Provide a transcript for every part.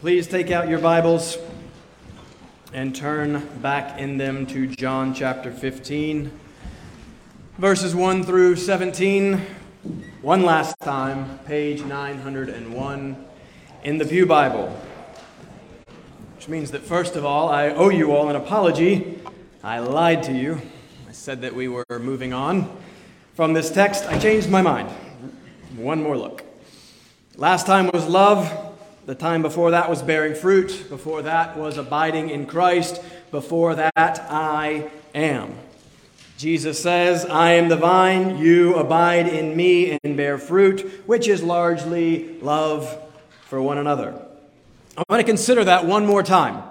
Please take out your Bibles and turn back in them to John chapter 15, verses 1 through 17. One last time, page 901 in the Pew Bible. Which means that, first of all, I owe you all an apology. I lied to you. I said that we were moving on from this text. I changed my mind. One more look. Last time was love. The time before that was bearing fruit. Before that was abiding in Christ. Before that, I am. Jesus says, I am the vine, you abide in me and bear fruit, which is largely love for one another. I want to consider that one more time.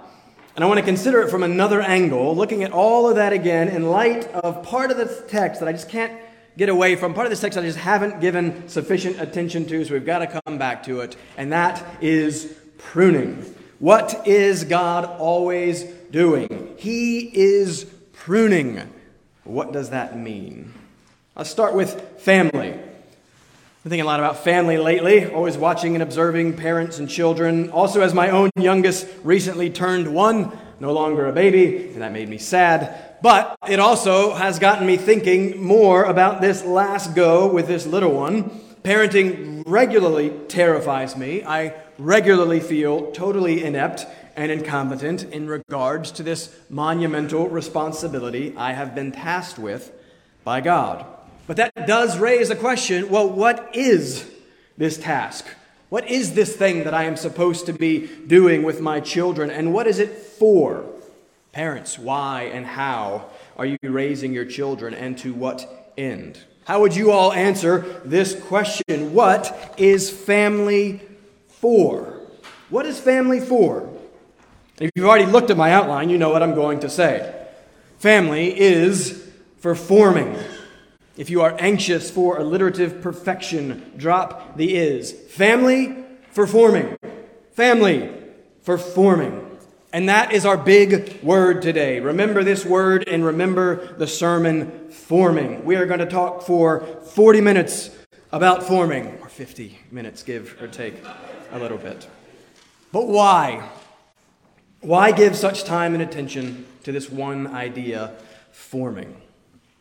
And I want to consider it from another angle, looking at all of that again in light of part of the text that I just can't get away from. Part of this text I just haven't given sufficient attention to, so we've got to come back to it. And that is pruning. What is God always doing? He is pruning. What does that mean? I'll start with family. I've been thinking a lot about family lately, always watching and observing parents and children. Also, as my own youngest recently turned one, no longer a baby, and that made me sad. But it also has gotten me thinking more about this last go with this little one. Parenting regularly terrifies me. I regularly feel totally inept and incompetent in regards to this monumental responsibility I have been tasked with by God. But that does raise a question well, what is this task? What is this thing that I am supposed to be doing with my children, and what is it for? Parents, why and how are you raising your children and to what end? How would you all answer this question? What is family for? What is family for? If you've already looked at my outline, you know what I'm going to say. Family is for forming. If you are anxious for alliterative perfection, drop the is. Family for forming. Family for forming. And that is our big word today. Remember this word and remember the sermon forming. We are going to talk for 40 minutes about forming, or 50 minutes, give or take a little bit. But why? Why give such time and attention to this one idea, forming?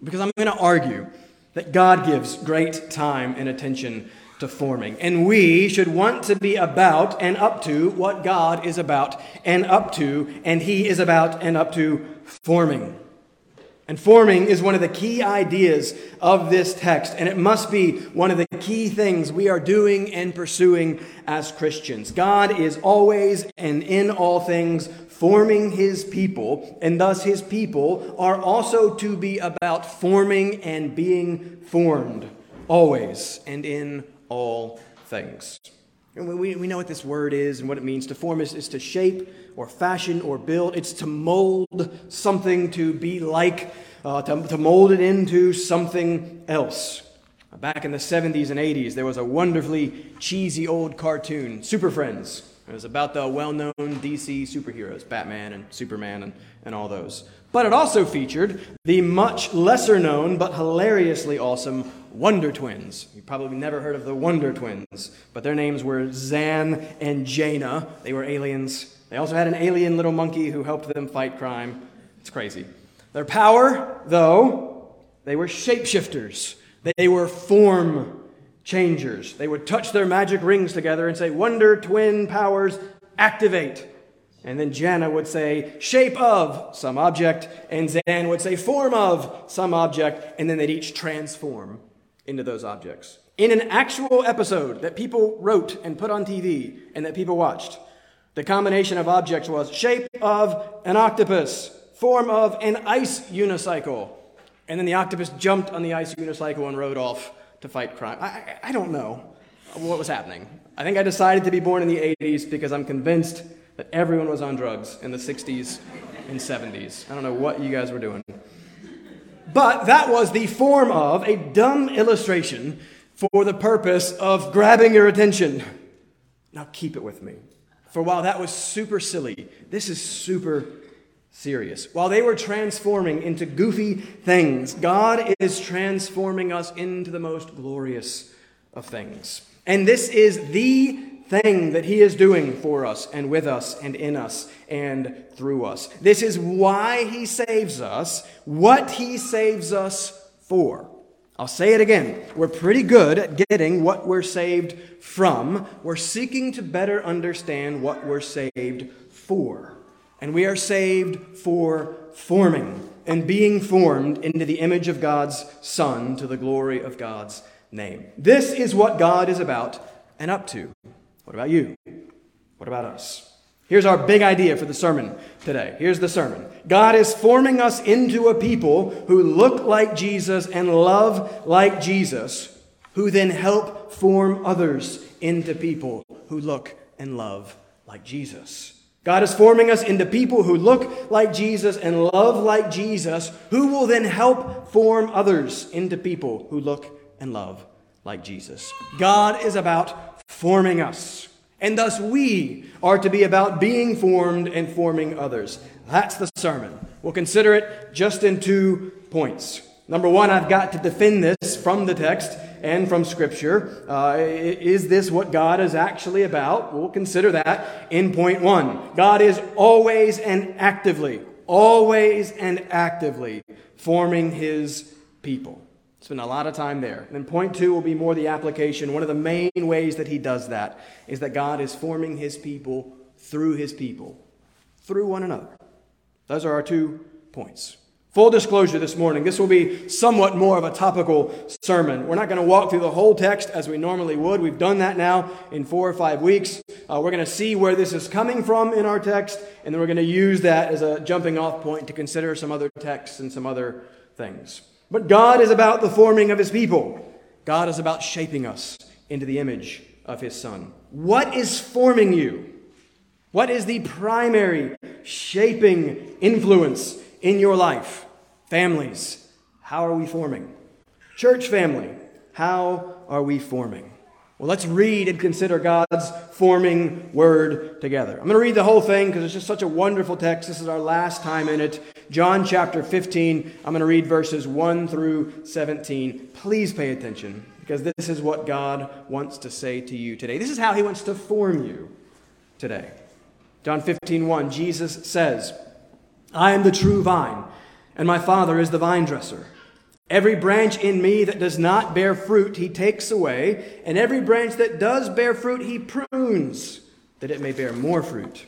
Because I'm going to argue that God gives great time and attention to forming. And we should want to be about and up to what God is about and up to, and He is about and up to forming. And forming is one of the key ideas of this text, and it must be one of the key things we are doing and pursuing as Christians. God is always and in all things forming his people, and thus his people are also to be about forming and being formed, always and in all things. We, we know what this word is and what it means. To form is, is to shape or fashion or build, it's to mold something to be like, uh, to, to mold it into something else. Back in the 70s and 80s, there was a wonderfully cheesy old cartoon, Super Friends. It was about the well known DC superheroes, Batman and Superman and, and all those. But it also featured the much lesser known but hilariously awesome Wonder Twins. You probably never heard of the Wonder Twins, but their names were Zan and Jayna. They were aliens. They also had an alien little monkey who helped them fight crime. It's crazy. Their power, though, they were shapeshifters. They were form changers. They would touch their magic rings together and say, Wonder Twin powers activate. And then Jayna would say, shape of some object, and Zan would say, form of some object, and then they'd each transform into those objects. In an actual episode that people wrote and put on TV and that people watched, the combination of objects was shape of an octopus, form of an ice unicycle. And then the octopus jumped on the ice unicycle and rode off to fight crime. I, I, don't know what was happening. I think I decided to be born in the 80s because I'm convinced that everyone was on drugs in the 60s and 70s. I don't know what you guys were doing. But that was the form of a dumb illustration for the purpose of grabbing your attention. Now keep it with me. For while that was super silly, this is super serious. While they were transforming into goofy things, God is transforming us into the most glorious of things. And this is the thing that He is doing for us and with us and in us and through us. This is why He saves us, what He saves us for. I'll say it again. We're pretty good at getting what we're saved from. We're seeking to better understand what we're saved for. And we are saved for forming and being formed into the image of God's Son to the glory of God's name. This is what God is about and up to. What about you? What about us? Here's our big idea for the sermon today. Here's the sermon God is forming us into a people who look like Jesus and love like Jesus, who then help form others into people who look and love like Jesus. God is forming us into people who look like Jesus and love like Jesus, who will then help form others into people who look and love like Jesus. God is about forming us. And thus we are to be about being formed and forming others. That's the sermon. We'll consider it just in two points. Number one, I've got to defend this from the text and from Scripture. Uh, is this what God is actually about? We'll consider that in point one. God is always and actively, always and actively forming his people. Spend a lot of time there. And then point two will be more the application. One of the main ways that he does that is that God is forming his people through his people, through one another. Those are our two points. Full disclosure this morning, this will be somewhat more of a topical sermon. We're not going to walk through the whole text as we normally would. We've done that now in four or five weeks. Uh, we're going to see where this is coming from in our text, and then we're going to use that as a jumping off point to consider some other texts and some other things. But God is about the forming of his people. God is about shaping us into the image of his Son. What is forming you? What is the primary shaping influence in your life? Families, how are we forming? Church family, how are we forming? Well, let's read and consider God's forming word together. I'm going to read the whole thing because it's just such a wonderful text. This is our last time in it. John chapter 15. I'm going to read verses 1 through 17. Please pay attention because this is what God wants to say to you today. This is how he wants to form you today. John 15, 1, Jesus says, I am the true vine, and my Father is the vine dresser. Every branch in me that does not bear fruit, he takes away, and every branch that does bear fruit, he prunes, that it may bear more fruit.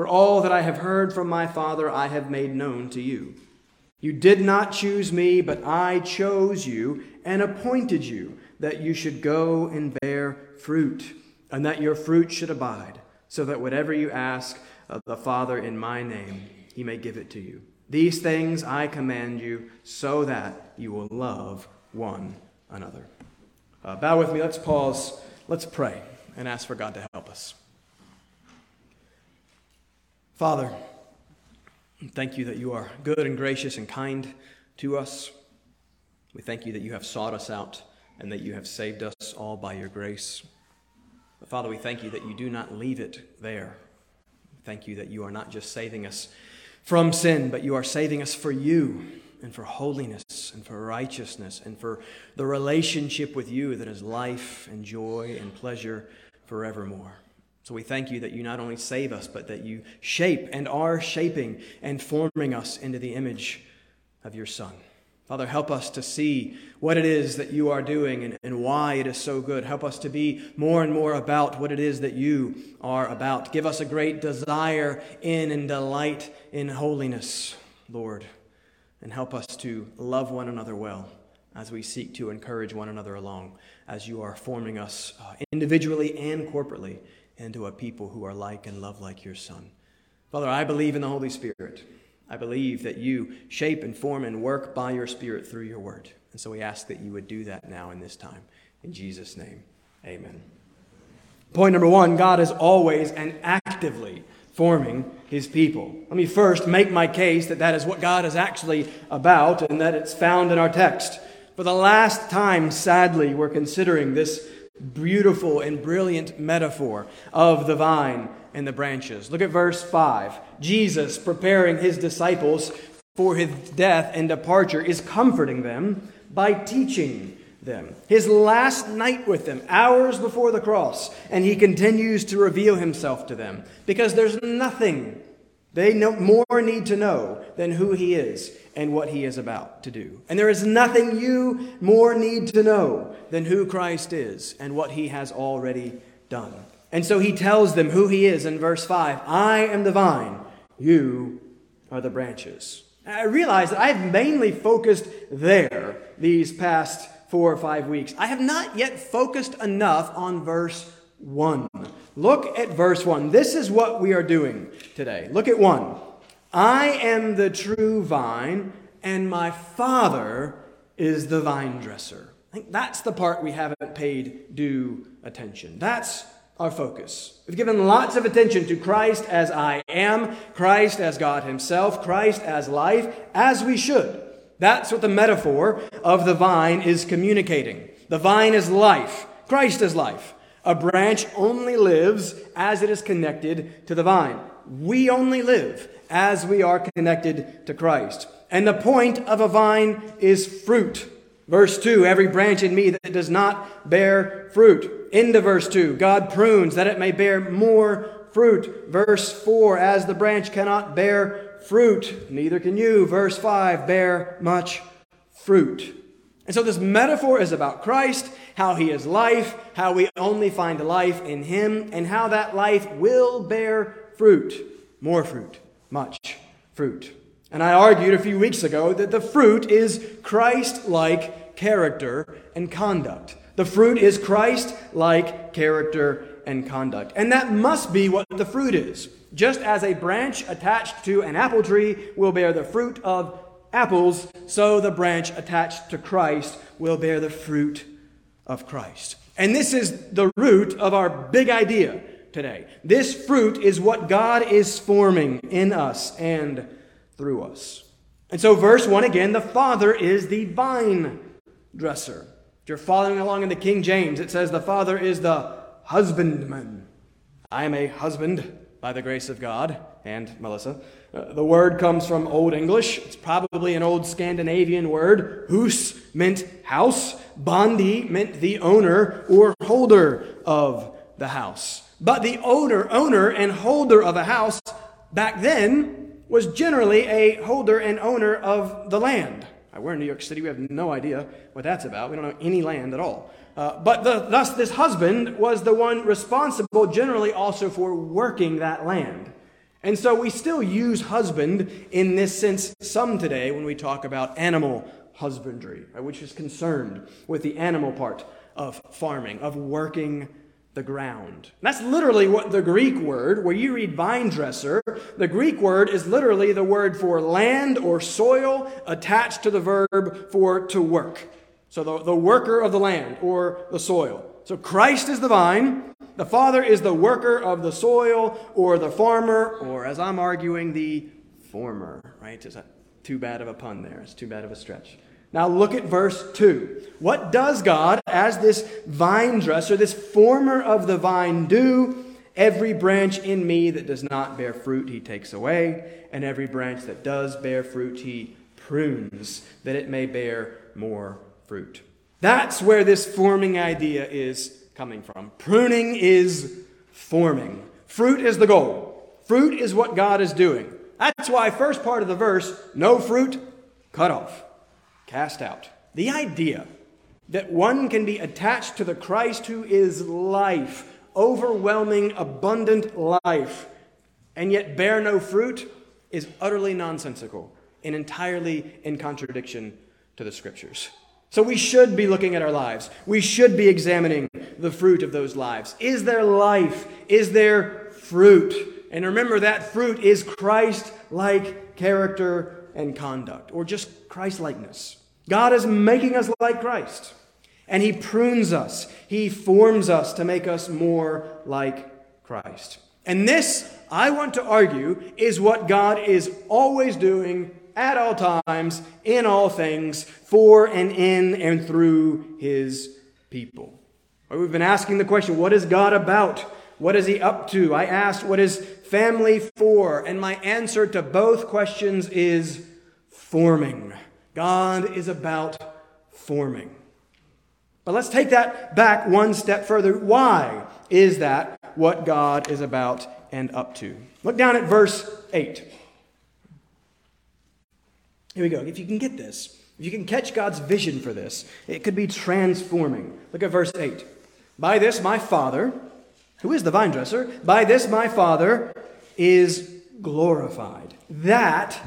for all that I have heard from my Father I have made known to you. You did not choose me, but I chose you and appointed you that you should go and bear fruit, and that your fruit should abide, so that whatever you ask of the Father in my name, he may give it to you. These things I command you so that you will love one another. Uh, bow with me. Let's pause. Let's pray and ask for God to help us. Father, thank you that you are good and gracious and kind to us. We thank you that you have sought us out and that you have saved us all by your grace. But Father, we thank you that you do not leave it there. Thank you that you are not just saving us from sin, but you are saving us for you and for holiness and for righteousness and for the relationship with you that is life and joy and pleasure forevermore. So we thank you that you not only save us, but that you shape and are shaping and forming us into the image of your Son. Father, help us to see what it is that you are doing and, and why it is so good. Help us to be more and more about what it is that you are about. Give us a great desire in and delight in holiness, Lord. And help us to love one another well as we seek to encourage one another along, as you are forming us uh, individually and corporately into a people who are like and love like your Son. Father, I believe in the Holy Spirit. I believe that you shape and form and work by your Spirit through your word. And so we ask that you would do that now in this time. In Jesus' name, amen. Point number one God is always and actively forming his people. Let me first make my case that that is what God is actually about and that it's found in our text. For the last time, sadly, we're considering this beautiful and brilliant metaphor of the vine and the branches. Look at verse 5. Jesus, preparing his disciples for his death and departure, is comforting them by teaching them. His last night with them, hours before the cross, and he continues to reveal himself to them because there's nothing they no, more need to know than who he is and what he is about to do. And there is nothing you more need to know than who Christ is and what he has already done. And so he tells them who he is in verse 5 I am the vine, you are the branches. I realize that I've mainly focused there these past four or five weeks. I have not yet focused enough on verse 1. Look at verse 1. This is what we are doing today. Look at 1. I am the true vine, and my Father is the vine dresser. I think that's the part we haven't paid due attention. That's our focus. We've given lots of attention to Christ as I am, Christ as God Himself, Christ as life, as we should. That's what the metaphor of the vine is communicating. The vine is life, Christ is life. A branch only lives as it is connected to the vine. We only live as we are connected to Christ. And the point of a vine is fruit. Verse 2 Every branch in me that does not bear fruit. Into verse 2 God prunes that it may bear more fruit. Verse 4 As the branch cannot bear fruit, neither can you. Verse 5 Bear much fruit. And so this metaphor is about Christ, how he is life, how we only find life in him, and how that life will bear fruit. More fruit. Much fruit. And I argued a few weeks ago that the fruit is Christ like character and conduct. The fruit is Christ like character and conduct. And that must be what the fruit is. Just as a branch attached to an apple tree will bear the fruit of apples, so the branch attached to Christ will bear the fruit of Christ. And this is the root of our big idea today. This fruit is what God is forming in us and through us. And so, verse 1 again, the Father is the vine dresser. If you're following along in the King James, it says the Father is the husbandman. I am a husband by the grace of God and Melissa. Uh, the word comes from Old English. It's probably an old Scandinavian word. Hus meant house. Bondi meant the owner or holder of the house. But the owner, owner and holder of a house back then was generally a holder and owner of the land. We're in New York City. We have no idea what that's about. We don't know any land at all. Uh, but the, thus, this husband was the one responsible generally also for working that land. And so we still use husband in this sense some today when we talk about animal husbandry, right, which is concerned with the animal part of farming, of working the ground. That's literally what the Greek word, where you read vine dresser, the Greek word is literally the word for land or soil attached to the verb for to work. So the, the worker of the land or the soil. So Christ is the vine, the Father is the worker of the soil or the farmer, or as I'm arguing, the former, right? Is that too bad of a pun there? It's too bad of a stretch. Now look at verse 2. What does God, as this vine dresser, this former of the vine, do Every branch in me that does not bear fruit, he takes away, and every branch that does bear fruit, he prunes, that it may bear more fruit. That's where this forming idea is coming from. Pruning is forming. Fruit is the goal. Fruit is what God is doing. That's why first part of the verse, no fruit, cut off, cast out. The idea that one can be attached to the Christ who is life, overwhelming, abundant life, and yet bear no fruit is utterly nonsensical and entirely in contradiction to the scriptures. So we should be looking at our lives. We should be examining the fruit of those lives. Is there life? Is there fruit? And remember that fruit is Christ like character and conduct, or just Christ likeness. God is making us like Christ, and He prunes us, He forms us to make us more like Christ. And this, I want to argue, is what God is always doing at all times, in all things, for and in and through his people. We've been asking the question what is God about? What is he up to? I asked, what is family for? And my answer to both questions is forming. God is about forming. But let's take that back one step further. Why is that what God is about and up to? Look down at verse 8. Here we go. If you can get this, if you can catch God's vision for this, it could be transforming. Look at verse 8. By this my Father, who is the vine dresser, by this my Father is glorified, that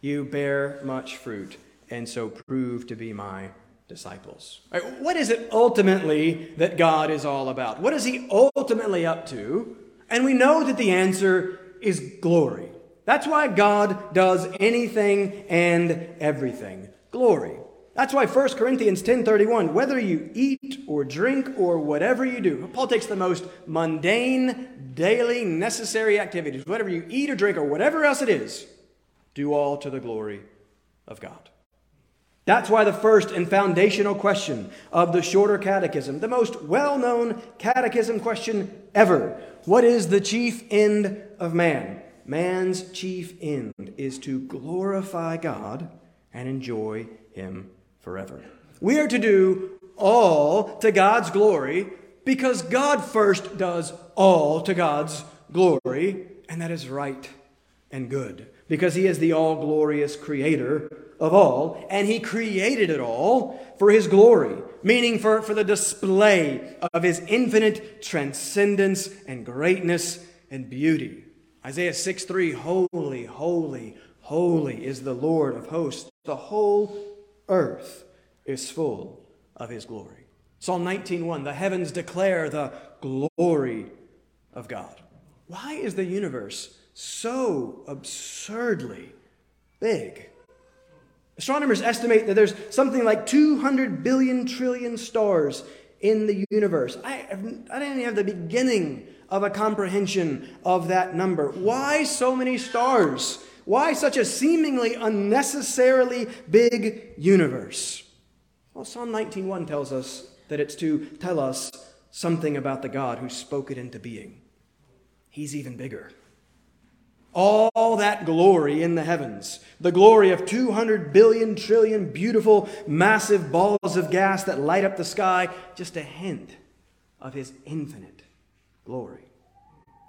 you bear much fruit, and so prove to be my disciples. Right, what is it ultimately that God is all about? What is He ultimately up to? And we know that the answer is glory. That's why God does anything and everything. Glory. That's why 1 Corinthians 10:31, whether you eat or drink or whatever you do. Paul takes the most mundane, daily, necessary activities, whatever you eat or drink or whatever else it is, do all to the glory of God. That's why the first and foundational question of the shorter catechism, the most well known catechism question ever, what is the chief end of man? man's chief end is to glorify God and enjoy Him forever. We are to do all to God's glory because God first does all to God's glory, and that is right and good because He is the all glorious creator of all, and He created it all for His glory, meaning for, for the display of His infinite transcendence and greatness and beauty. Isaiah 6 3 Holy, holy, holy is the Lord of hosts. The whole earth is full of his glory. Psalm 19:1 The heavens declare the glory of God. Why is the universe so absurdly big? Astronomers estimate that there's something like 200 billion trillion stars in the universe. I, I didn't even have the beginning of a comprehension of that number. Why so many stars? Why such a seemingly unnecessarily big universe? Well, Psalm 19:1 tells us that it's to tell us something about the God who spoke it into being. He's even bigger. All that glory in the heavens, the glory of 200 billion trillion beautiful, massive balls of gas that light up the sky, just a hint of his infinite glory.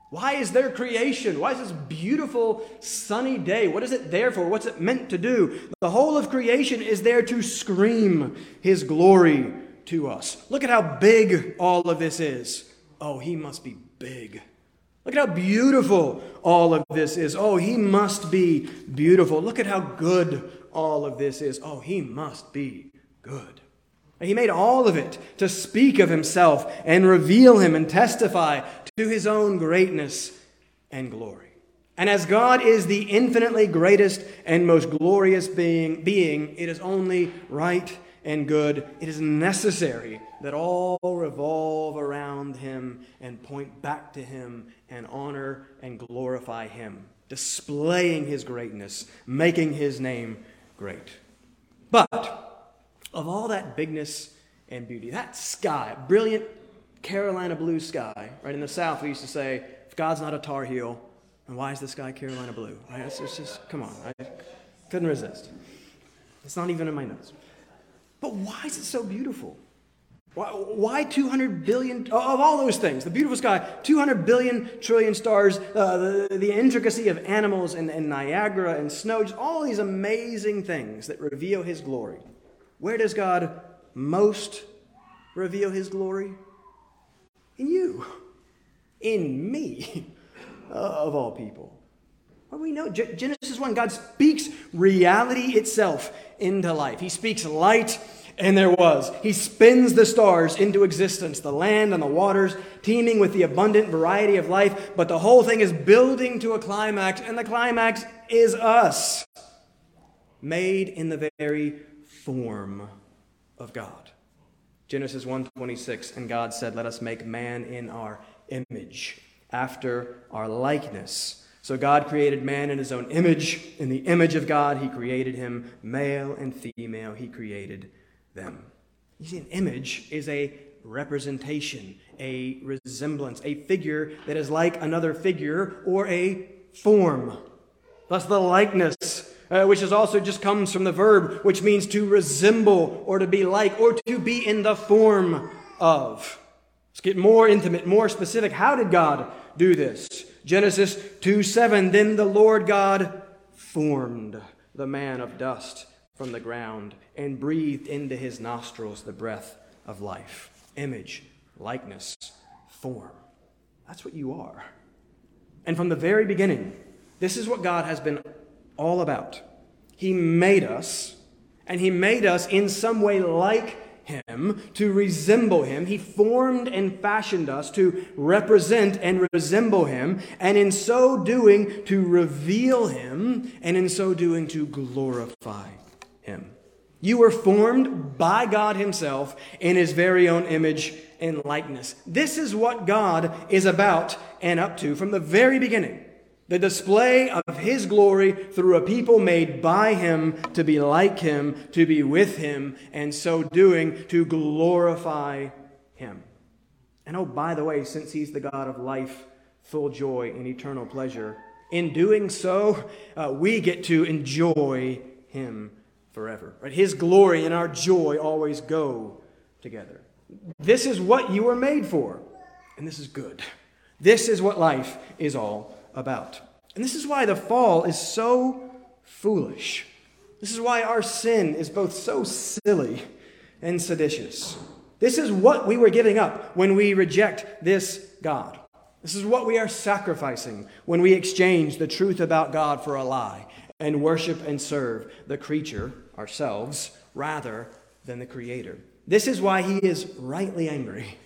Why is there creation? Why is this beautiful sunny day? What is it there for? What's it meant to do? The whole of creation is there to scream his glory to us. Look at how big all of this is. Oh, he must be big. Look at how beautiful all of this is. Oh, he must be beautiful. Look at how good all of this is. Oh, he must be good. He made all of it to speak of himself and reveal him and testify to his own greatness and glory. And as God is the infinitely greatest and most glorious being, being, it is only right and good. It is necessary that all revolve around him and point back to him and honor and glorify him, displaying his greatness, making his name great. But of all that bigness and beauty, that sky, brilliant Carolina blue sky, right in the south, we used to say if God's not a Tar Heel, then why is the sky Carolina blue? Right? It's, it's just, come on. I couldn't resist. It's not even in my notes. But why is it so beautiful? Why, why 200 billion, of all those things, the beautiful sky, 200 billion trillion stars, uh, the, the intricacy of animals and, and Niagara and snow, just all these amazing things that reveal his glory. Where does God most reveal his glory? In you, in me, of all people. Well, we know Genesis 1, God speaks reality itself into life. He speaks light and there was. He spins the stars into existence, the land and the waters, teeming with the abundant variety of life. But the whole thing is building to a climax, and the climax is us, made in the very form of God. Genesis 1:26 and God said, "Let us make man in our image, after our likeness." So God created man in his own image, in the image of God he created him, male and female he created them. You see, an image is a representation, a resemblance, a figure that is like another figure or a form. Thus, the likeness, uh, which is also just comes from the verb, which means to resemble or to be like or to be in the form of. Let's get more intimate, more specific. How did God do this? Genesis 2 7. Then the Lord God formed the man of dust from the ground and breathed into his nostrils the breath of life. Image, likeness, form. That's what you are. And from the very beginning, this is what God has been all about. He made us, and He made us in some way like him, to resemble him. He formed and fashioned us to represent and resemble him, and in so doing, to reveal him, and in so doing, to glorify him. You were formed by God Himself in His very own image and likeness. This is what God is about and up to from the very beginning. The display of His glory through a people made by Him to be like Him, to be with Him, and so doing to glorify Him. And oh, by the way, since He's the God of life, full joy, and eternal pleasure, in doing so, uh, we get to enjoy Him forever. Right? His glory and our joy always go together. This is what you were made for, and this is good. This is what life is all about. And this is why the fall is so foolish. This is why our sin is both so silly and seditious. This is what we were giving up when we reject this God. This is what we are sacrificing when we exchange the truth about God for a lie and worship and serve the creature, ourselves, rather than the Creator. This is why he is rightly angry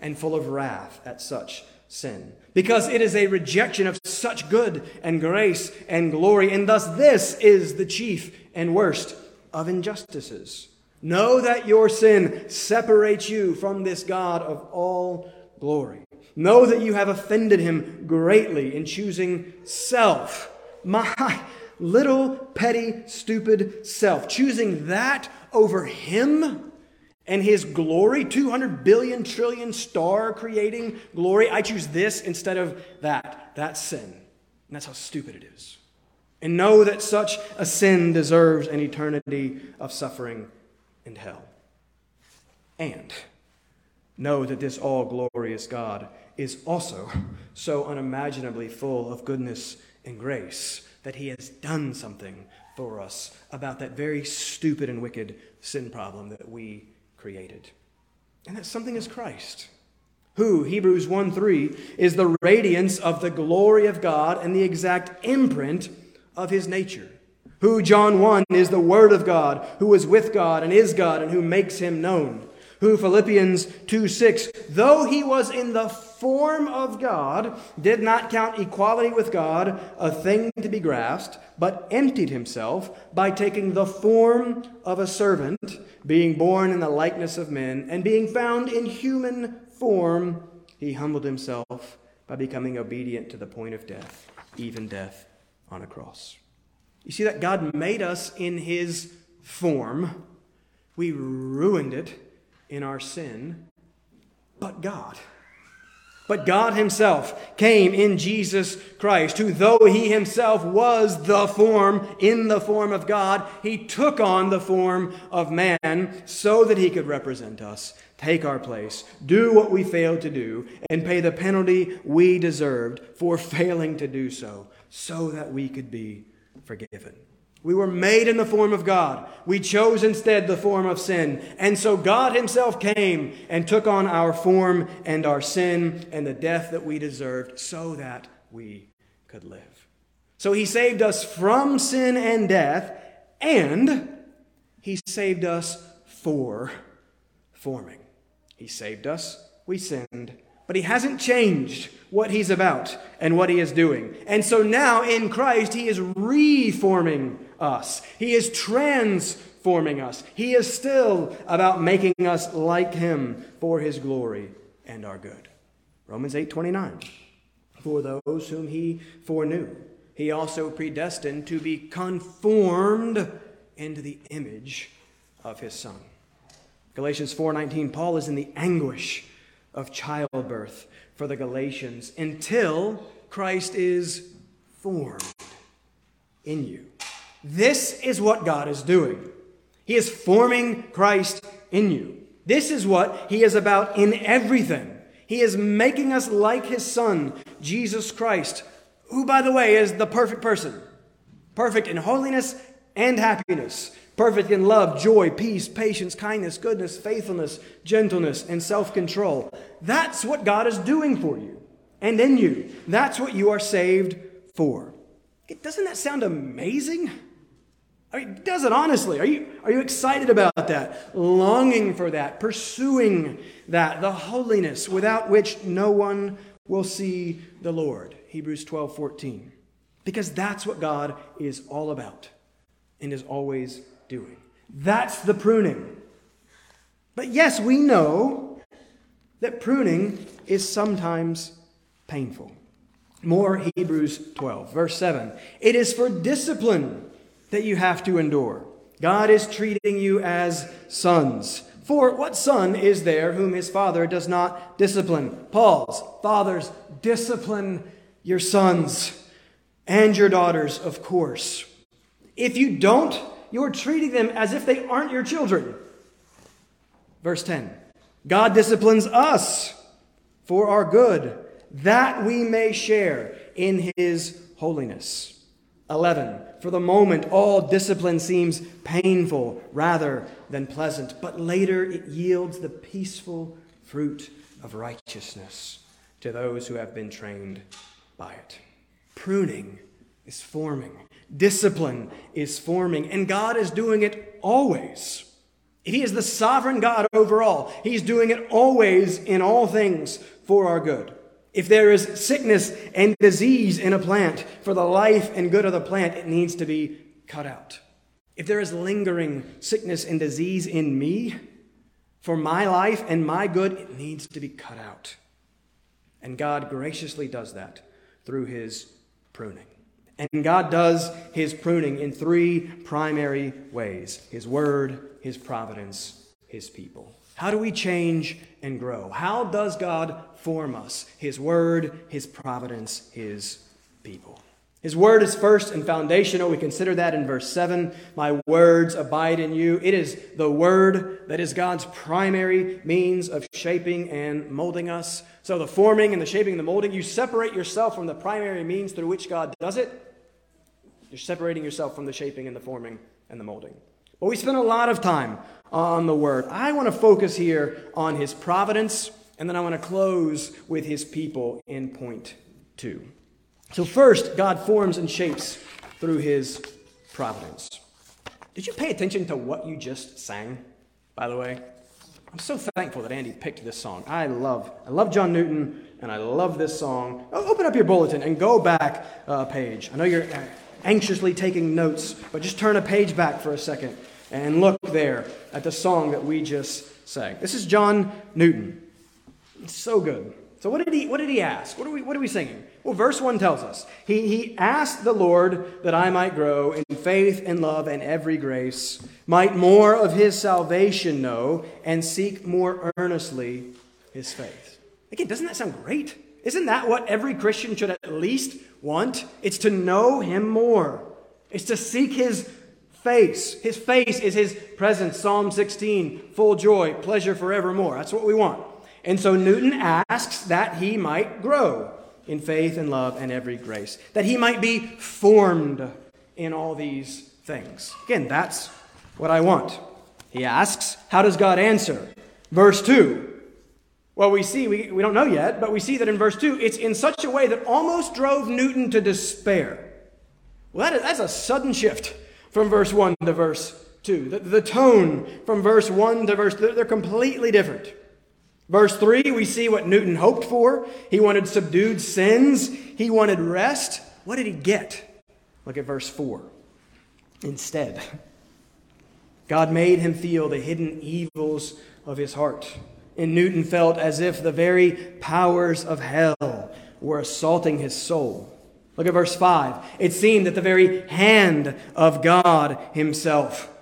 and full of wrath at such sin, because it is a rejection of such good and grace and glory, and thus this is the chief and worst of injustices. Know that your sin separates you from this God of all glory. Know that you have offended him greatly in choosing self. My little, petty, stupid self, choosing that over Him and His glory, 200 billion trillion star creating glory. I choose this instead of that. That's sin. And that's how stupid it is. And know that such a sin deserves an eternity of suffering and hell. And know that this all glorious God is also so unimaginably full of goodness and grace that He has done something for us about that very stupid and wicked sin problem that we created. And that something is Christ, who, Hebrews 1 3, is the radiance of the glory of God and the exact imprint of His nature. Who, John 1, is the Word of God, who is with God and is God and who makes Him known. Who, Philippians 2 6, though He was in the form of God, did not count equality with God a thing to be grasped, but emptied himself by taking the form of a servant, being born in the likeness of men, and being found in human form, he humbled himself by becoming obedient to the point of death, even death on a cross. You see that God made us in his form. We ruined it in our sin, but God But God Himself came in Jesus Christ, who, though He Himself was the form, in the form of God, He took on the form of man so that He could represent us, take our place, do what we failed to do, and pay the penalty we deserved for failing to do so, so that we could be forgiven. We were made in the form of God. We chose instead the form of sin. And so God Himself came and took on our form and our sin and the death that we deserved so that we could live. So He saved us from sin and death, and He saved us for forming. He saved us, we sinned, but He hasn't changed what He's about and what He is doing. And so now in Christ, He is reforming us. He is transforming us. He is still about making us like him for his glory and our good. Romans 8:29. For those whom he foreknew, he also predestined to be conformed into the image of his son. Galatians 4:19 Paul is in the anguish of childbirth for the Galatians until Christ is formed in you. This is what God is doing. He is forming Christ in you. This is what He is about in everything. He is making us like His Son, Jesus Christ, who, by the way, is the perfect person, perfect in holiness and happiness, perfect in love, joy, peace, patience, kindness, goodness, faithfulness, gentleness, and self control. That's what God is doing for you and in you. That's what you are saved for. Doesn't that sound amazing? I mean, does it honestly? Are you, are you excited about that? Longing for that, pursuing that, the holiness without which no one will see the Lord. Hebrews 12 14. Because that's what God is all about and is always doing. That's the pruning. But yes, we know that pruning is sometimes painful. More Hebrews 12, verse 7. It is for discipline that you have to endure. God is treating you as sons. For what son is there whom his father does not discipline? Paul's Fathers, discipline your sons and your daughters, of course. If you don't, you're treating them as if they aren't your children. Verse 10 God disciplines us for our good, that we may share in his holiness. 11. For the moment, all discipline seems painful rather than pleasant, but later it yields the peaceful fruit of righteousness to those who have been trained by it. Pruning is forming, discipline is forming, and God is doing it always. He is the sovereign God over all. He's doing it always in all things for our good. If there is sickness and disease in a plant for the life and good of the plant, it needs to be cut out. If there is lingering sickness and disease in me for my life and my good, it needs to be cut out. And God graciously does that through his pruning. And God does his pruning in three primary ways his word, his providence, his people. How do we change and grow? How does God form us? His word, His providence, His people. His word is first and foundational. We consider that in verse 7. My words abide in you. It is the word that is God's primary means of shaping and molding us. So, the forming and the shaping and the molding, you separate yourself from the primary means through which God does it. You're separating yourself from the shaping and the forming and the molding. But we spend a lot of time on the word. I want to focus here on his providence, and then I want to close with his people in point two. So, first, God forms and shapes through his providence. Did you pay attention to what you just sang, by the way? I'm so thankful that Andy picked this song. I love, I love John Newton, and I love this song. Open up your bulletin and go back a page. I know you're uh, anxiously taking notes, but just turn a page back for a second and look there at the song that we just sang. This is John Newton. It's so good. So what did he what did he ask? What are we what are we singing? Well, verse 1 tells us. He he asked the Lord that I might grow in faith and love and every grace, might more of his salvation know and seek more earnestly his faith. Again, doesn't that sound great? Isn't that what every Christian should at least want? It's to know Him more, it's to seek His face. His face is His presence. Psalm 16, full joy, pleasure forevermore. That's what we want. And so Newton asks that he might grow in faith and love and every grace, that he might be formed in all these things. Again, that's what I want. He asks, How does God answer? Verse 2. Well, we see, we, we don't know yet, but we see that in verse 2, it's in such a way that almost drove Newton to despair. Well, that is, that's a sudden shift from verse 1 to verse 2. The, the tone from verse 1 to verse, they're, they're completely different. Verse 3, we see what Newton hoped for. He wanted subdued sins, he wanted rest. What did he get? Look at verse 4. Instead, God made him feel the hidden evils of his heart. And Newton felt as if the very powers of hell were assaulting his soul. Look at verse 5. It seemed that the very hand of God himself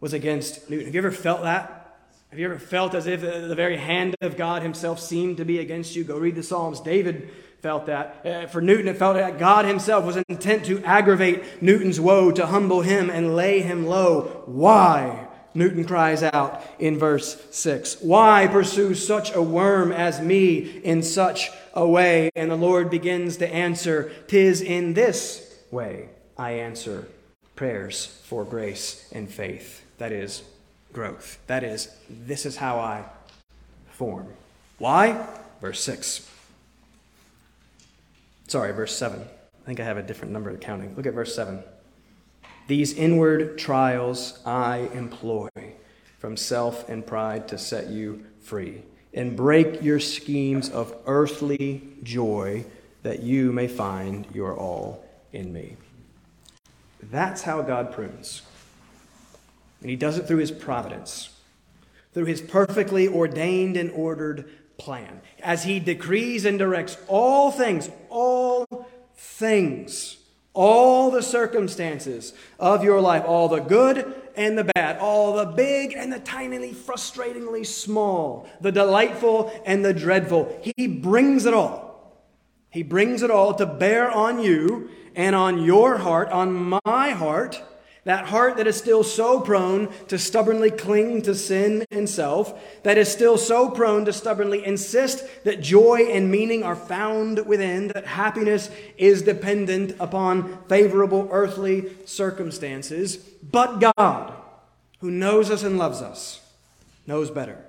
was against Newton. Have you ever felt that? Have you ever felt as if the very hand of God Himself seemed to be against you? Go read the Psalms. David felt that. Uh, for Newton, it felt that God Himself was intent to aggravate Newton's woe, to humble him and lay him low. Why? Newton cries out in verse 6. Why pursue such a worm as me in such a way? And the Lord begins to answer, Tis in this way I answer prayers for grace and faith. That is, growth. That is, this is how I form. Why? Verse 6. Sorry, verse 7. I think I have a different number of counting. Look at verse 7. These inward trials I employ from self and pride to set you free and break your schemes of earthly joy that you may find your all in me. That's how God prunes. And he does it through his providence, through his perfectly ordained and ordered plan. As he decrees and directs all things, all things, all the circumstances of your life, all the good and the bad, all the big and the tinily, frustratingly small, the delightful and the dreadful. He brings it all. He brings it all to bear on you and on your heart, on my heart that heart that is still so prone to stubbornly cling to sin and self, that is still so prone to stubbornly insist that joy and meaning are found within, that happiness is dependent upon favorable earthly circumstances. But God, who knows us and loves us, knows better.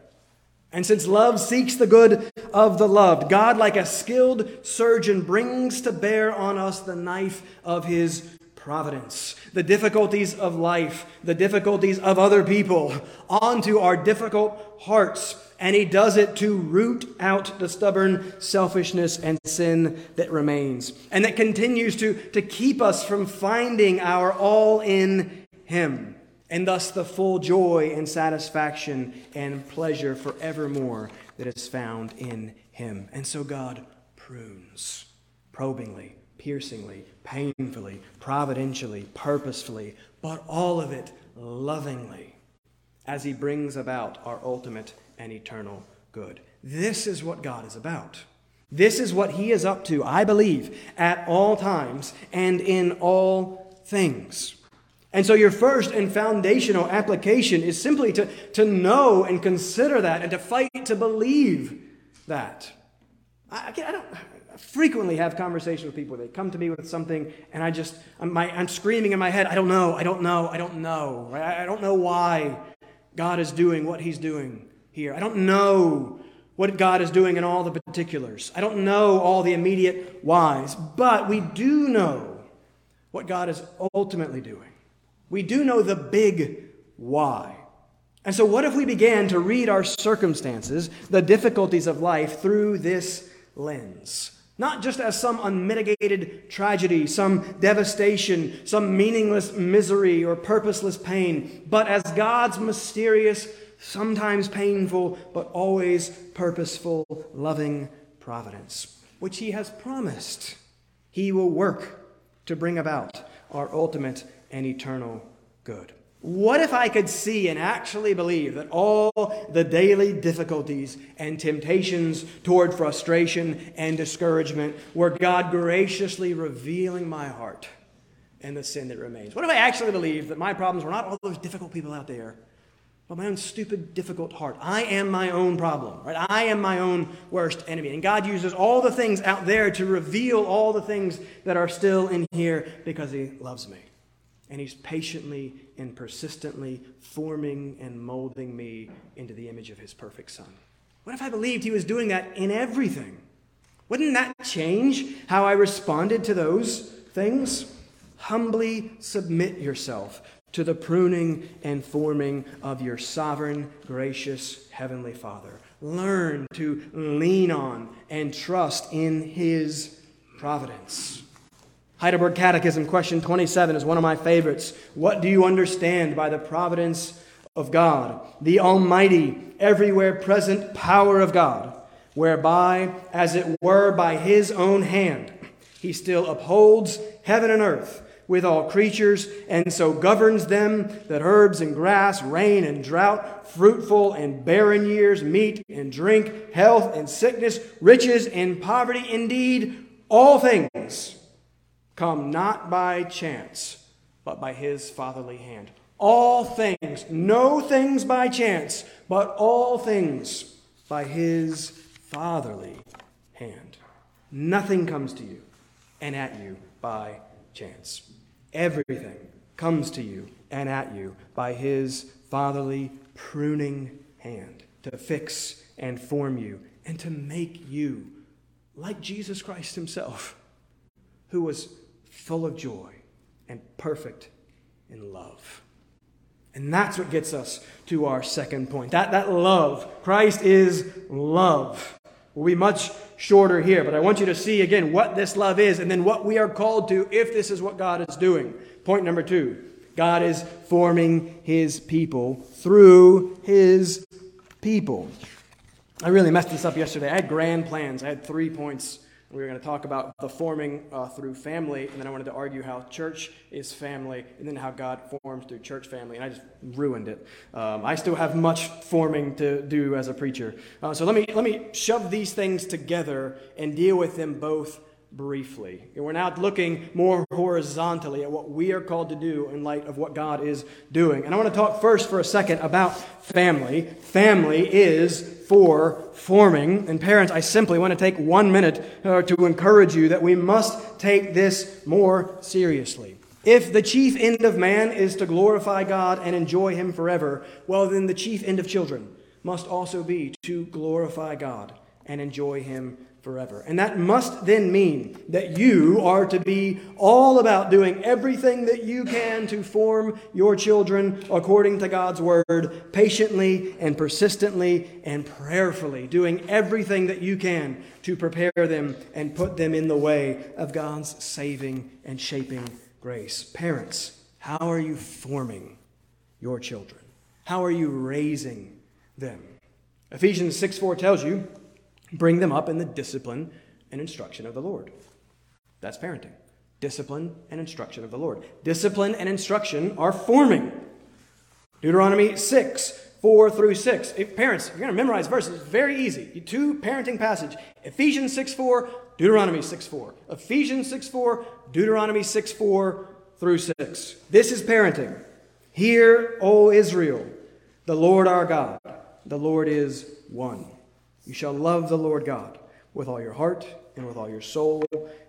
And since love seeks the good of the loved, God, like a skilled surgeon, brings to bear on us the knife of his providence, the difficulties of life, the difficulties of other people, onto our difficult hearts. And he does it to root out the stubborn selfishness and sin that remains and that continues to, to keep us from finding our all in him and thus the full joy and satisfaction and pleasure forevermore that is found in him. And so God prunes probingly piercingly, painfully, providentially, purposefully, but all of it lovingly as He brings about our ultimate and eternal good. This is what God is about. This is what He is up to, I believe, at all times and in all things. And so, your first and foundational application is simply to, to know and consider that and to fight to believe that. I, I don't, frequently have conversations with people. They come to me with something, and I just, I'm, my, I'm screaming in my head, I don't know, I don't know, I don't know. Right? I don't know why God is doing what He's doing here. I don't know what God is doing in all the particulars. I don't know all the immediate whys, but we do know what God is ultimately doing. We do know the big why. And so, what if we began to read our circumstances, the difficulties of life, through this lens? Not just as some unmitigated tragedy, some devastation, some meaningless misery or purposeless pain, but as God's mysterious, sometimes painful, but always purposeful, loving providence, which He has promised He will work to bring about our ultimate and eternal good. What if I could see and actually believe that all the daily difficulties and temptations toward frustration and discouragement were God graciously revealing my heart and the sin that remains? What if I actually believed that my problems were not all those difficult people out there, but my own stupid, difficult heart? I am my own problem, right? I am my own worst enemy. And God uses all the things out there to reveal all the things that are still in here because He loves me. And he's patiently and persistently forming and molding me into the image of his perfect son. What if I believed he was doing that in everything? Wouldn't that change how I responded to those things? Humbly submit yourself to the pruning and forming of your sovereign, gracious Heavenly Father. Learn to lean on and trust in His providence. Heidelberg Catechism, question 27, is one of my favorites. What do you understand by the providence of God? The Almighty, everywhere present power of God, whereby, as it were by His own hand, He still upholds heaven and earth with all creatures, and so governs them that herbs and grass, rain and drought, fruitful and barren years, meat and drink, health and sickness, riches and poverty, indeed, all things come not by chance, but by his fatherly hand. All things, no things by chance, but all things by his fatherly hand. Nothing comes to you and at you by chance. Everything comes to you and at you by his fatherly pruning hand to fix and form you and to make you like Jesus Christ himself, who was full of joy and perfect in love. And that's what gets us to our second point. That, that love. Christ is love. We'll be much shorter here, but I want you to see again what this love is and then what we are called to if this is what God is doing. Point number two God is forming his people through his people. I really messed this up yesterday. I had grand plans, I had three points we were going to talk about the forming uh, through family, and then I wanted to argue how church is family, and then how God forms through church family, and I just ruined it. Um, I still have much forming to do as a preacher. Uh, so let me, let me shove these things together and deal with them both briefly. We're now looking more horizontally at what we are called to do in light of what God is doing. And I want to talk first for a second about family. Family is for forming. And parents, I simply want to take one minute uh, to encourage you that we must take this more seriously. If the chief end of man is to glorify God and enjoy Him forever, well, then the chief end of children must also be to glorify God and enjoy Him forever. And that must then mean that you are to be all about doing everything that you can to form your children according to God's word, patiently and persistently and prayerfully, doing everything that you can to prepare them and put them in the way of God's saving and shaping grace. Parents, how are you forming your children? How are you raising them? Ephesians 6 4 tells you Bring them up in the discipline and instruction of the Lord. That's parenting. Discipline and instruction of the Lord. Discipline and instruction are forming. Deuteronomy 6, 4 through 6. If parents, you're going to memorize verses. Very easy. Two parenting passage. Ephesians 6, 4, Deuteronomy 6, 4. Ephesians 6, 4, Deuteronomy 6, 4 through 6. This is parenting. Hear, O Israel, the Lord our God, the Lord is one. You shall love the Lord God with all your heart, and with all your soul,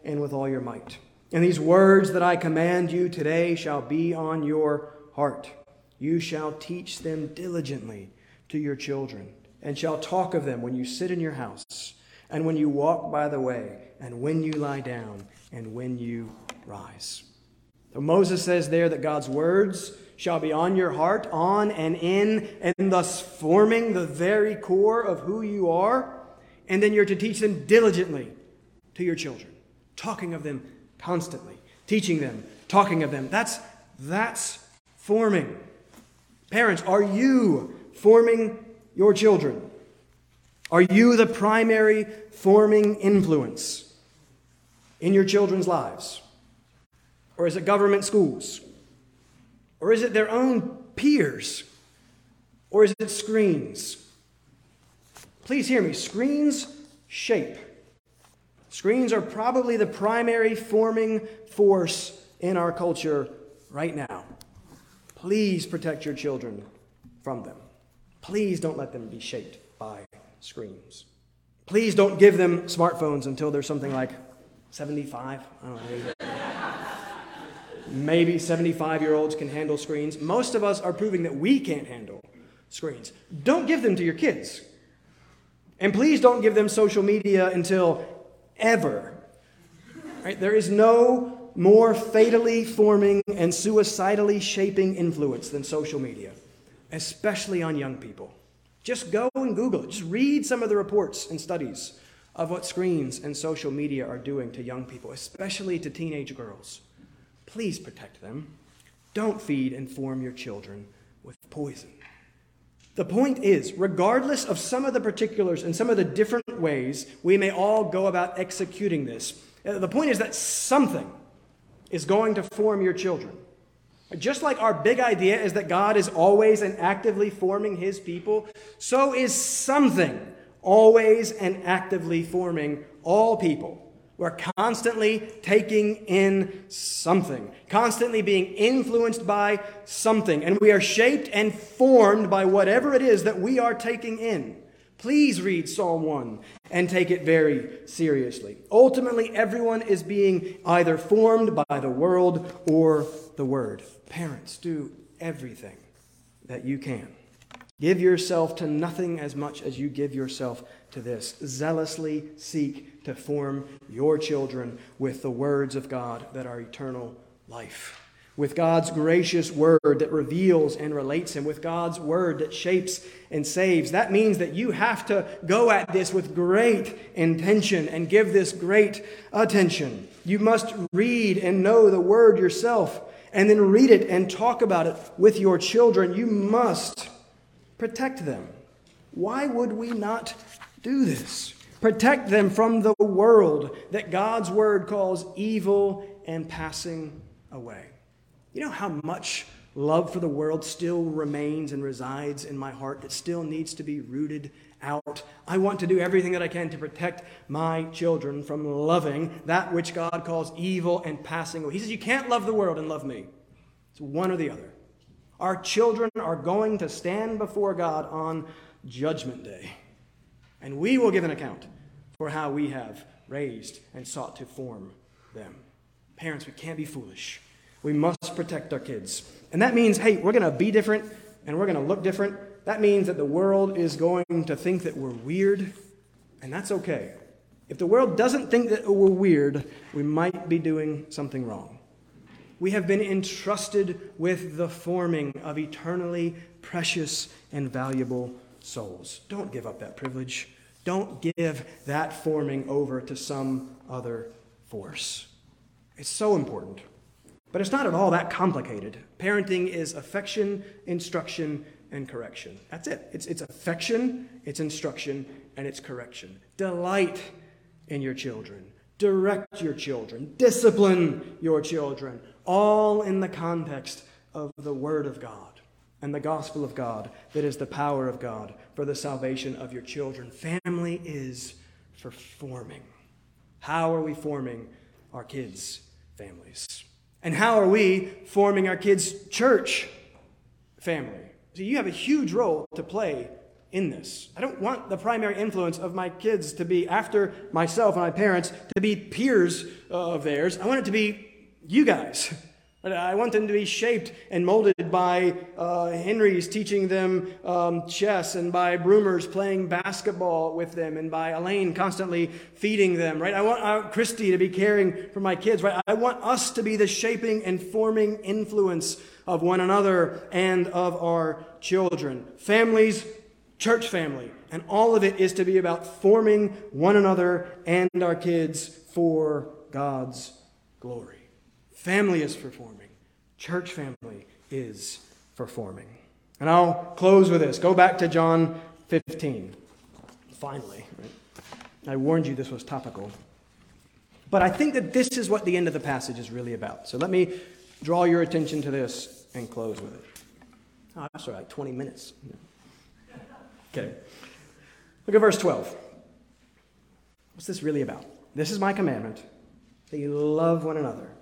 and with all your might. And these words that I command you today shall be on your heart. You shall teach them diligently to your children, and shall talk of them when you sit in your house, and when you walk by the way, and when you lie down, and when you rise. So Moses says there that God's words shall be on your heart, on and in, and thus forming the very core of who you are. And then you're to teach them diligently to your children, talking of them constantly, teaching them, talking of them. That's, that's forming. Parents, are you forming your children? Are you the primary forming influence in your children's lives? Or is it government schools? Or is it their own peers? Or is it screens? Please hear me. Screens shape. Screens are probably the primary forming force in our culture right now. Please protect your children from them. Please don't let them be shaped by screens. Please don't give them smartphones until they're something like 75. I don't know. Maybe 75 year olds can handle screens. Most of us are proving that we can't handle screens. Don't give them to your kids. And please don't give them social media until ever. Right? There is no more fatally forming and suicidally shaping influence than social media, especially on young people. Just go and Google it. Just read some of the reports and studies of what screens and social media are doing to young people, especially to teenage girls. Please protect them. Don't feed and form your children with poison. The point is, regardless of some of the particulars and some of the different ways we may all go about executing this, uh, the point is that something is going to form your children. Just like our big idea is that God is always and actively forming his people, so is something always and actively forming all people. We're constantly taking in something, constantly being influenced by something, and we are shaped and formed by whatever it is that we are taking in. Please read Psalm 1 and take it very seriously. Ultimately, everyone is being either formed by the world or the Word. Parents, do everything that you can. Give yourself to nothing as much as you give yourself to this. Zealously seek to form your children with the words of God that are eternal life with God's gracious word that reveals and relates Him, with God's word that shapes and saves. That means that you have to go at this with great intention and give this great attention. You must read and know the word yourself and then read it and talk about it with your children. You must protect them. Why would we not do this? Protect them from the world that God's word calls evil and passing away. You know how much love for the world still remains and resides in my heart that still needs to be rooted out. I want to do everything that I can to protect my children from loving that which God calls evil and passing away. He says, You can't love the world and love me. It's one or the other. Our children are going to stand before God on Judgment Day, and we will give an account for how we have raised and sought to form them. Parents, we can't be foolish. We must protect our kids. And that means, hey, we're going to be different and we're going to look different. That means that the world is going to think that we're weird, and that's okay. If the world doesn't think that we're weird, we might be doing something wrong. We have been entrusted with the forming of eternally precious and valuable souls. Don't give up that privilege. Don't give that forming over to some other force. It's so important. But it's not at all that complicated. Parenting is affection, instruction, and correction. That's it. It's, it's affection, it's instruction, and it's correction. Delight in your children, direct your children, discipline your children, all in the context of the Word of God and the gospel of God that is the power of God for the salvation of your children. Family is for forming. How are we forming our kids' families? And how are we forming our kids' church family? So you have a huge role to play in this. I don't want the primary influence of my kids to be, after myself and my parents, to be peers of theirs. I want it to be you guys. I want them to be shaped and molded by uh, Henry's teaching them um, chess and by Broomers playing basketball with them and by Elaine constantly feeding them, right? I want uh, Christy to be caring for my kids, right? I want us to be the shaping and forming influence of one another and of our children. Families, church family, and all of it is to be about forming one another and our kids for God's glory. Family is for forming, church family is for forming. And I'll close with this. Go back to John 15. Finally, right? I warned you this was topical. But I think that this is what the end of the passage is really about. So let me draw your attention to this and close with it. Oh, that's like 20 minutes. Okay. Look at verse 12. What's this really about? This is my commandment that you love one another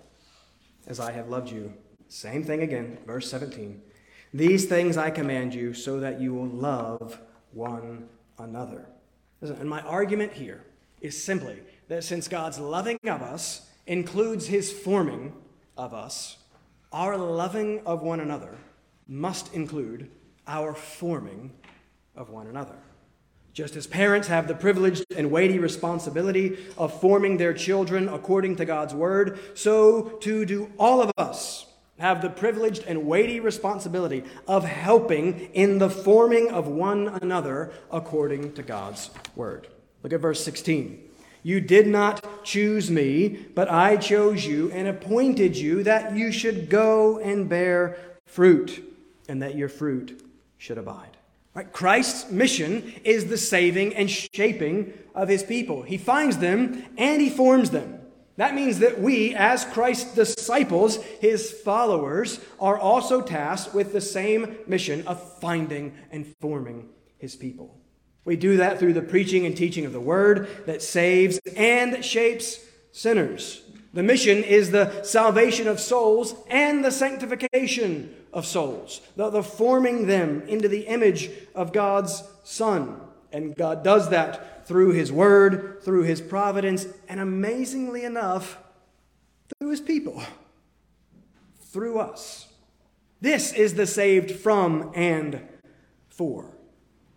as I have loved you. Same thing again, verse 17. These things I command you so that you will love one another. And my argument here is simply that since God's loving of us includes his forming of us, our loving of one another must include our forming of one another. Just as parents have the privileged and weighty responsibility of forming their children according to God's word, so too do all of us have the privileged and weighty responsibility of helping in the forming of one another according to God's word. Look at verse 16. You did not choose me, but I chose you and appointed you that you should go and bear fruit, and that your fruit should abide. Right? Christ's mission is the saving and shaping of his people. He finds them and he forms them. That means that we, as Christ's disciples, his followers, are also tasked with the same mission of finding and forming his people. We do that through the preaching and teaching of the word that saves and shapes sinners. The mission is the salvation of souls and the sanctification of souls, the, the forming them into the image of God's Son. And God does that through His Word, through His providence, and amazingly enough, through His people, through us. This is the saved from and for.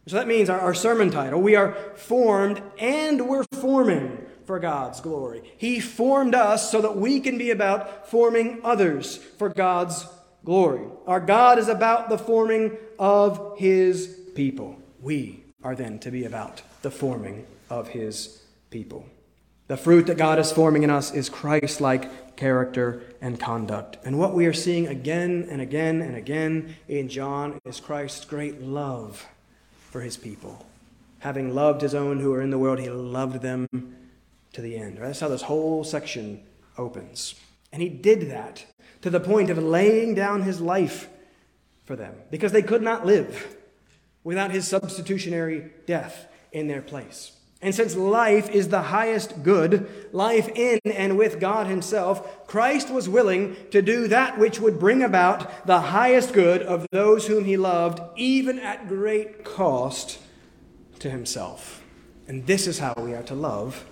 So that means our, our sermon title we are formed and we're forming for God's glory. He formed us so that we can be about forming others for God's glory. Our God is about the forming of his people. We are then to be about the forming of his people. The fruit that God is forming in us is Christ like character and conduct. And what we are seeing again and again and again in John is Christ's great love for his people. Having loved his own who are in the world, he loved them to the end. Right? That's how this whole section opens. And he did that to the point of laying down his life for them because they could not live without his substitutionary death in their place. And since life is the highest good, life in and with God Himself, Christ was willing to do that which would bring about the highest good of those whom He loved, even at great cost to Himself. And this is how we are to love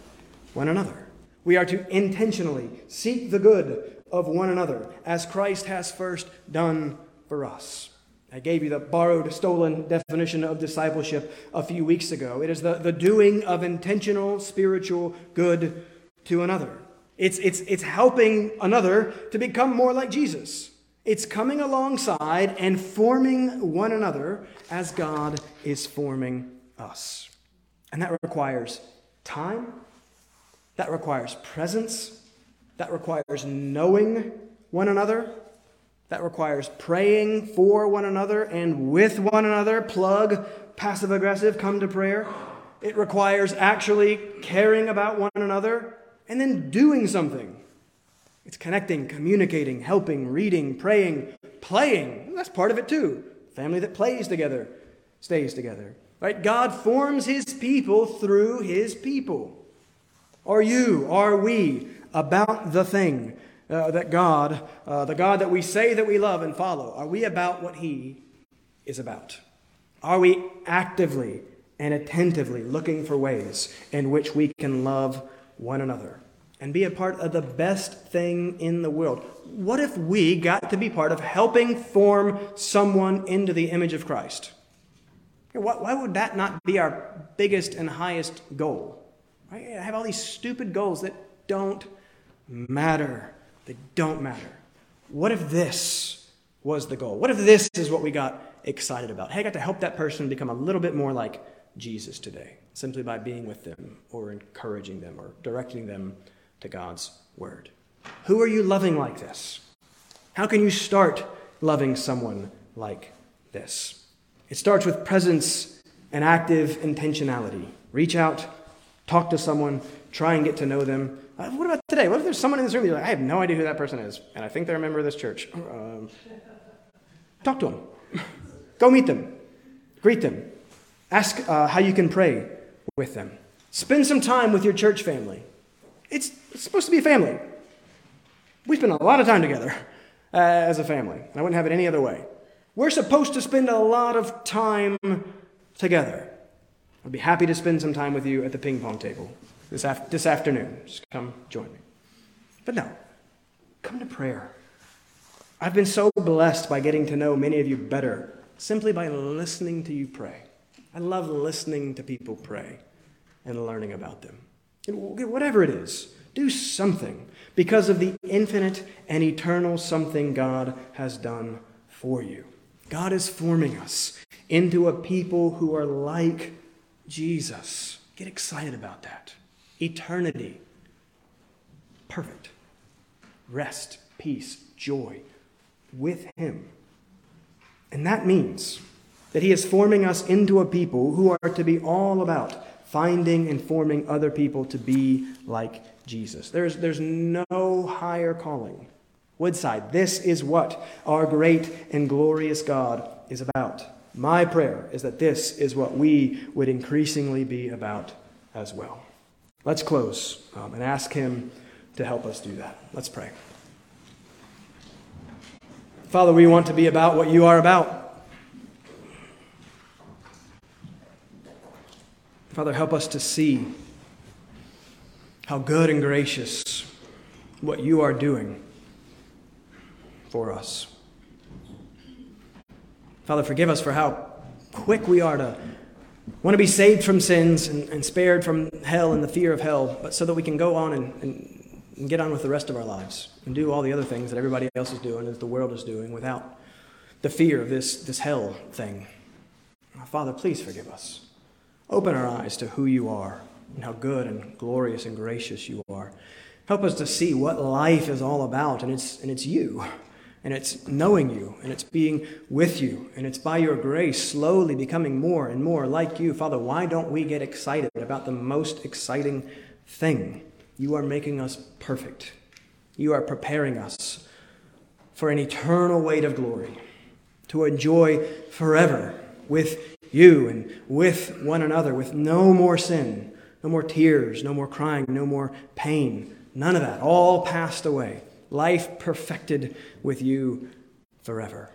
one another. We are to intentionally seek the good of one another, as Christ has first done for us. I gave you the borrowed, stolen definition of discipleship a few weeks ago. It is the, the doing of intentional spiritual good to another. It's, it's, it's helping another to become more like Jesus. It's coming alongside and forming one another as God is forming us. And that requires time, that requires presence, that requires knowing one another, that requires praying for one another and with one another. Plug, passive aggressive, come to prayer. It requires actually caring about one another and then doing something. It's connecting, communicating, helping, reading, praying, playing. That's part of it too. Family that plays together stays together. Right? God forms his people through his people. Are you, are we about the thing uh, that God, uh, the God that we say that we love and follow, are we about what He is about? Are we actively and attentively looking for ways in which we can love one another and be a part of the best thing in the world? What if we got to be part of helping form someone into the image of Christ? Why would that not be our biggest and highest goal? I have all these stupid goals that don't matter. They don't matter. What if this was the goal? What if this is what we got excited about? Hey, I got to help that person become a little bit more like Jesus today, simply by being with them or encouraging them or directing them to God's word. Who are you loving like this? How can you start loving someone like this? It starts with presence and active intentionality. Reach out, talk to someone, try and get to know them, what about today? What if there's someone in this room you're like, I have no idea who that person is, and I think they're a member of this church? Um, Talk to them. Go meet them. Greet them. Ask uh, how you can pray with them. Spend some time with your church family. It's, it's supposed to be a family. We spend a lot of time together uh, as a family. I wouldn't have it any other way. We're supposed to spend a lot of time together. I'd be happy to spend some time with you at the ping pong table this, af- this afternoon. Just come join me. But no, come to prayer. I've been so blessed by getting to know many of you better simply by listening to you pray. I love listening to people pray and learning about them. Whatever it is, do something because of the infinite and eternal something God has done for you. God is forming us into a people who are like Jesus. Get excited about that. Eternity. Perfect. Rest, peace, joy with Him. And that means that He is forming us into a people who are to be all about finding and forming other people to be like Jesus. There's, there's no higher calling. Woodside, this is what our great and glorious God is about. My prayer is that this is what we would increasingly be about as well. Let's close um, and ask Him to help us do that. Let's pray. Father, we want to be about what you are about. Father, help us to see how good and gracious what you are doing for us. Father, forgive us for how quick we are to want to be saved from sins and, and spared from hell and the fear of hell, but so that we can go on and, and, and get on with the rest of our lives and do all the other things that everybody else is doing, that the world is doing, without the fear of this, this hell thing. Father, please forgive us. Open our eyes to who you are and how good and glorious and gracious you are. Help us to see what life is all about, and it's, and it's you, and it's knowing you, and it's being with you, and it's by your grace slowly becoming more and more like you. Father, why don't we get excited about the most exciting thing? You are making us perfect, you are preparing us for an eternal weight of glory to enjoy forever with you and with one another, with no more sin, no more tears, no more crying, no more pain. None of that. All passed away. Life perfected with you forever.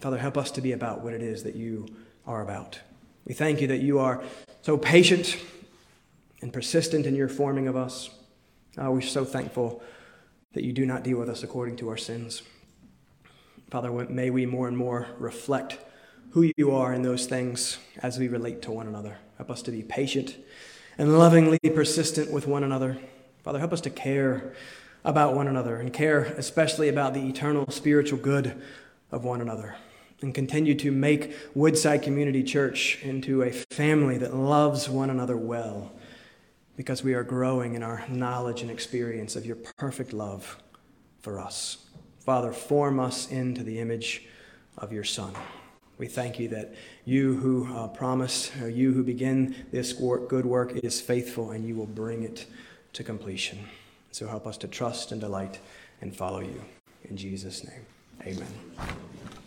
Father, help us to be about what it is that you are about. We thank you that you are so patient and persistent in your forming of us. Oh, we're so thankful that you do not deal with us according to our sins. Father, may we more and more reflect who you are in those things as we relate to one another. Help us to be patient and lovingly persistent with one another. Father, help us to care about one another and care especially about the eternal spiritual good of one another. And continue to make Woodside Community Church into a family that loves one another well because we are growing in our knowledge and experience of your perfect love for us. Father, form us into the image of your Son. We thank you that you who uh, uh, you who begin this work, good work, is faithful and you will bring it to completion. So help us to trust and delight and follow you. In Jesus' name, amen.